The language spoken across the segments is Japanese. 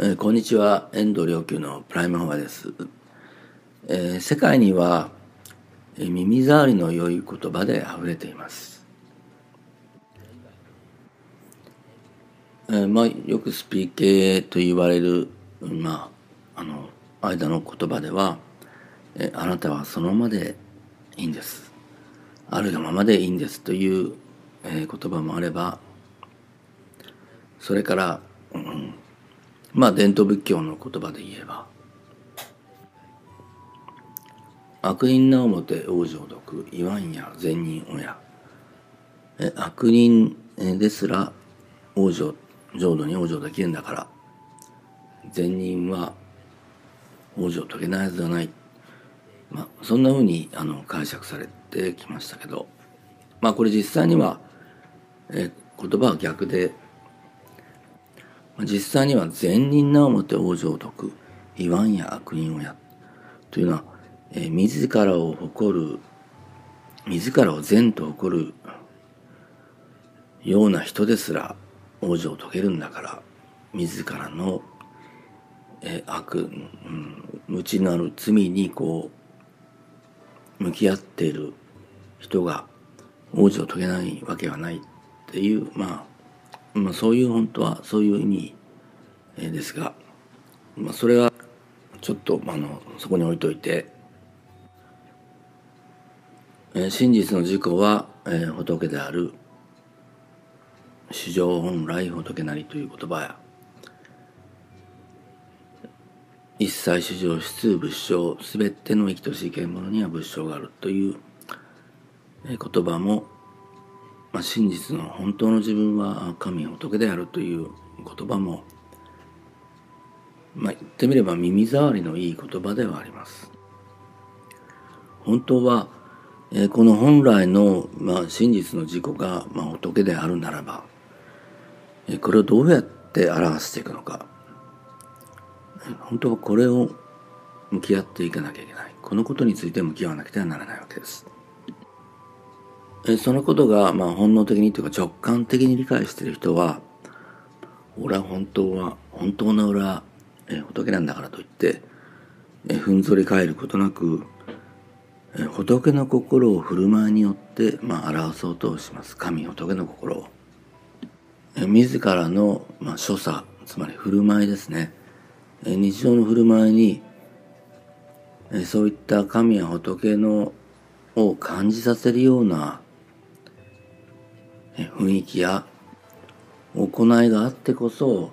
えー、こんにちは。遠藤良久のプライムフォアです、えー、世界には、えー、耳障りの良い言葉で溢れています、えー、まあよくスピー系と言われるまああの間の言葉では、えー、あなたはそのままでいいんです。あるがままでいいんですという、えー、言葉もあればそれから、うん、まあ伝統仏教の言葉で言えば悪人な表往生毒言わんや善人親。え悪人ですら往生浄土に往生できるんだから善人は往生を遂げないはずがない、まあ、そんなふうにあの解釈されてきましたけどまあこれ実際にはえ言葉は逆で実際には善人な表往生徳言わんや悪人をやというのは、えー、自らを誇る自らを善と誇るような人ですら往生を遂げるんだから自らの、えー、悪、うん、無知なる罪にこう向き合っている人が往生を遂げないわけはないっていう、まあ、まあそういう本当はそういう意味ですが、まあ、それはちょっとあのそこに置いといて、えー、真実の自己は、えー、仏である史上本来仏なりという言葉や一切史上出仏性すべての生きとしい獣には仏性があるという言葉も、まあ、真実の本当の自分は神仏であるという言葉もまあ、言ってみれば耳障りのいい言葉ではあります。本当は、えー、この本来の、まあ、真実の自己が、まあ、仏であるならば、えー、これをどうやって表していくのか本当はこれを向き合っていかなきゃいけないこのことについて向き合わなくてはならないわけです。そのことが、まあ、本能的にというか直感的に理解している人は俺は本当は本当の俺はえ仏なんだからといって、えふんぞり返ることなく、え仏の心を振る舞いによって、まあ、表そうとします。神仏の心を、え自らの、まあ、所作つまり振る舞いですね、え日常の振る舞いに、えそういった神や仏のを感じさせるような雰囲気や行いがあってこそ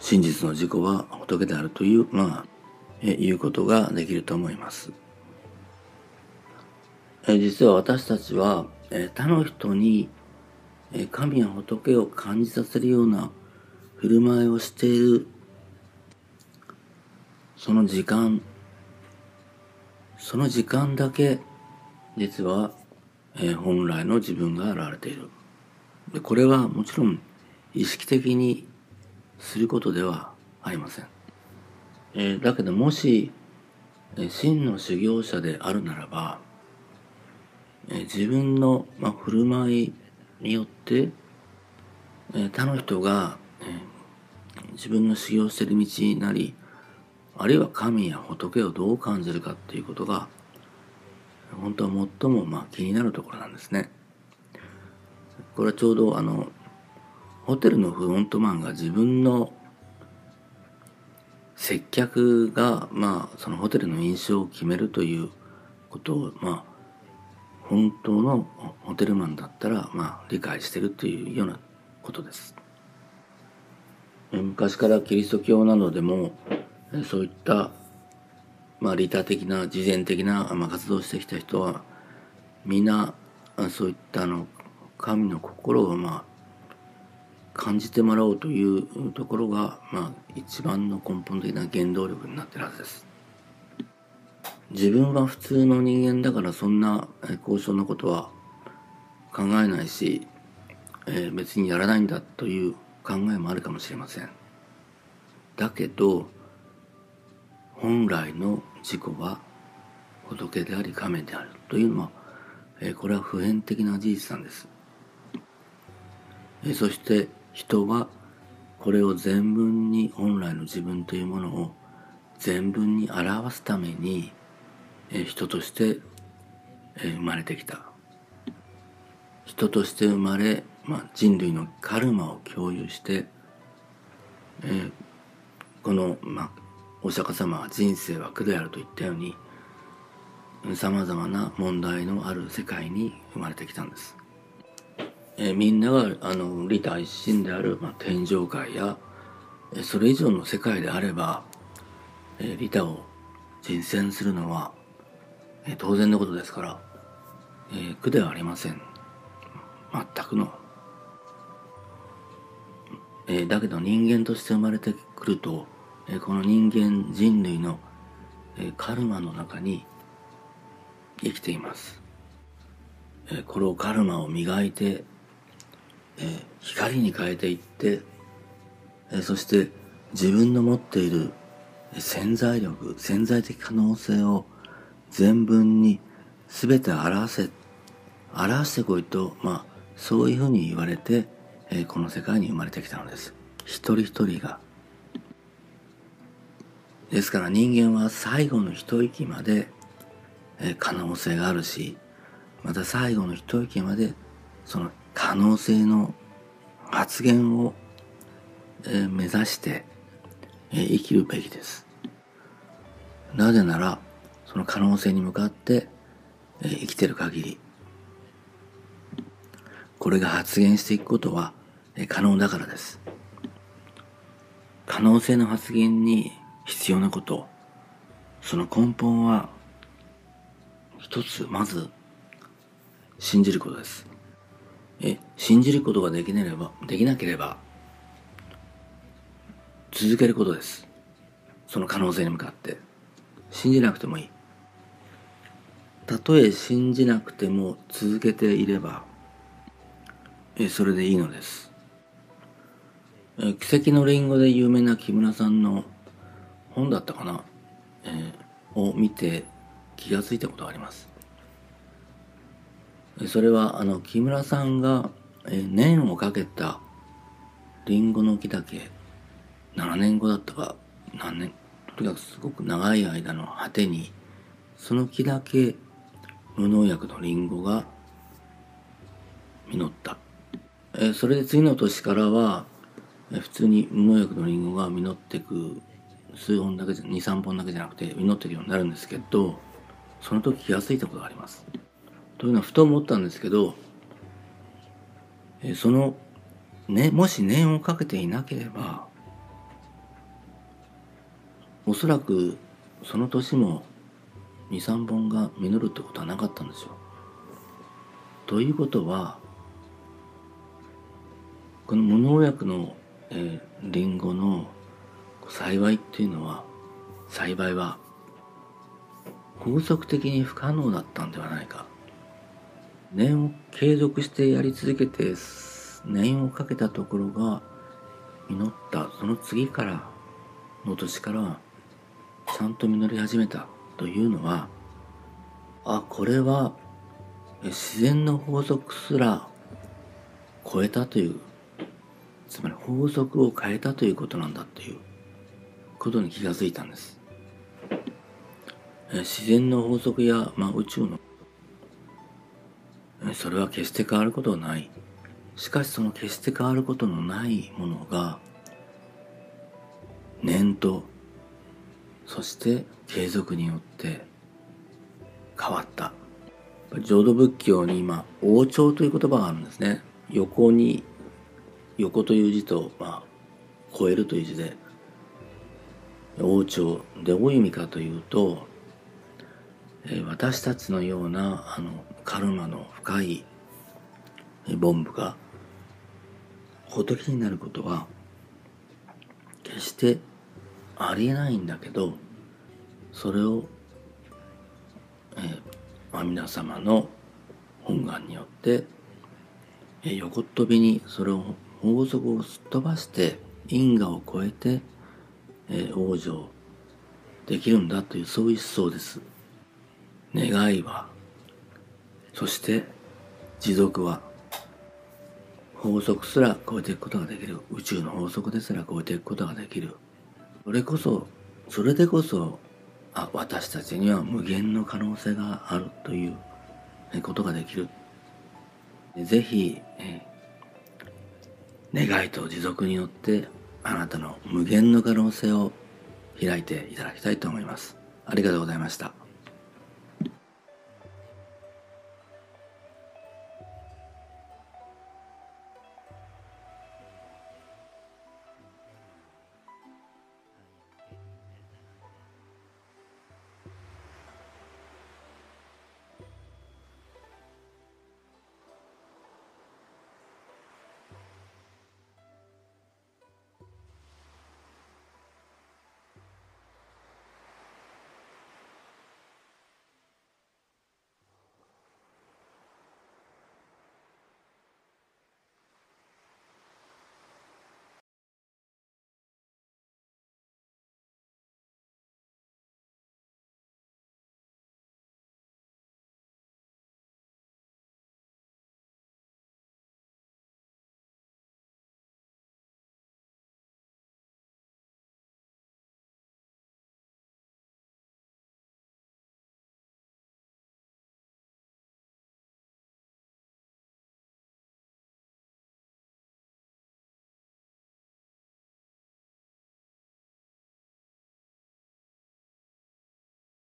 真実の自己は仏であるという、まあ、えいうことができると思います。え実は私たちは、え他の人に、え神や仏を感じさせるような振る舞いをしているその時間その時間だけ実は、え本来の自分が現れているでこれはもちろん意識的にすることではありません。えー、だけどもし、え、真の修行者であるならば、え、自分の、まあ、振る舞いによって、え、他の人が、え、自分の修行している道になりあるいは神や仏をどう感じるかっていうことが本当は最もまあ気になるところなんですね。これはちょうどあのホテルのフロントマンが自分の接客がまあそのホテルの印象を決めるということをまあ本当のホテルマンだったらまあ理解してるというようなことです。昔からキリスト教などでもそういったまあ利他的な慈善的な、まあ、活動してきた人は皆そういったあの神の心をまあ感じてもらおうというところが、まあ、一番の根本的な原動力になってるはずです。自分は普通の人間だからそんな交渉のことは考えないし、えー、別にやらないんだという考えもあるかもしれません。だけど本来の自己は仏であり亀であるというのは、え、これは普遍的な事実なんです。え、そして人はこれを全文に本来の自分というものを全文に表すために、え人として、え生まれてきた人として生まれ、まあ、人類のカルマを共有して、え、この、まあ、お釈迦様は人生は苦であると言ったようにさまざまな問題のある世界に生まれてきたんです。え、みんながあの利他一心である、まあ、天上界やそれ以上の世界であれば、えー、利他を実践するのは、え、当然のことですから、え、苦ではありません全くの、え、だけど人間として生まれてくると、え、この人間人類の、え、カルマの中に生きています、え、これをカルマを磨いてえ、光に変えていって、え、そして自分の持っている潜在力潜在的可能性を全文に全て表せ表してこいとまあそういうふうに言われて、え、この世界に生まれてきたのです。一人一人がですから人間は最後の一息まで、可能性があるしまた最後の一息までその可能性の発言を、目指して、生きるべきです。なぜなら、その可能性に向かって、生きてる限り、これが発言していくことは、可能だからです。可能性の発言に必要なこと、その根本は、一つ、まず、信じることです。え信じることができなければできなければ続けることです。その可能性に向かって。信じなくてもいい。たとえ信じなくても続けていればえそれでいいのです。え奇跡のリンゴで有名な木村さんの本だったかな、えー、を見て気がついたことがありますそれはあの木村さんが年をかけたリンゴの木だけ7年後だったか何年とにかくすごく長い間の果てにその木だけ無農薬のリンゴが実った。えそれで次の年からは普通に無農薬のリンゴが実っていく数本だけじゃ23本だけじゃなくて実っていくようになるんですけどその時気が付いたことがあります。というのはふと思ったんですけど、その、ね、もし念をかけていなければ、おそらくその年も2、3本が実るってことはなかったんですよ。ということは、この無農薬の、えー、リンゴの栽培っていうのは、栽培は法則的に不可能だったんではないか。念を継続してやり続けて念をかけたところが実ったその次からの年からちゃんと実り始めたというのはあこれは自然の法則すら超えたというつまり法則を変えたということなんだということに気がついたんです。自然の法則や、まあ、宇宙のそれは決して変わることはない。しかしその決して変わることのないものが念とそして継続によって変わった。浄土仏教に今王朝という言葉があるんですね。横に横という字と、まあ、超えるという字で王朝でどういう意味かというと私たちのようなあのカルマの深いボンブが仏になることは決してありえないんだけどそれを、えー、阿弥陀様の本願によって、えー、横っ飛びにそれを法則をすっ飛ばして因果を超えて、往生できるんだというそういう思想です。願いはそして持続は法則すら超えていくことができる。宇宙の法則ですら超えていくことができる。それこそそれでこそあ私たちには無限の可能性があるということができる。ぜひ、願いと持続によってあなたの無限の可能性を開いていただきたいと思います。ありがとうございました。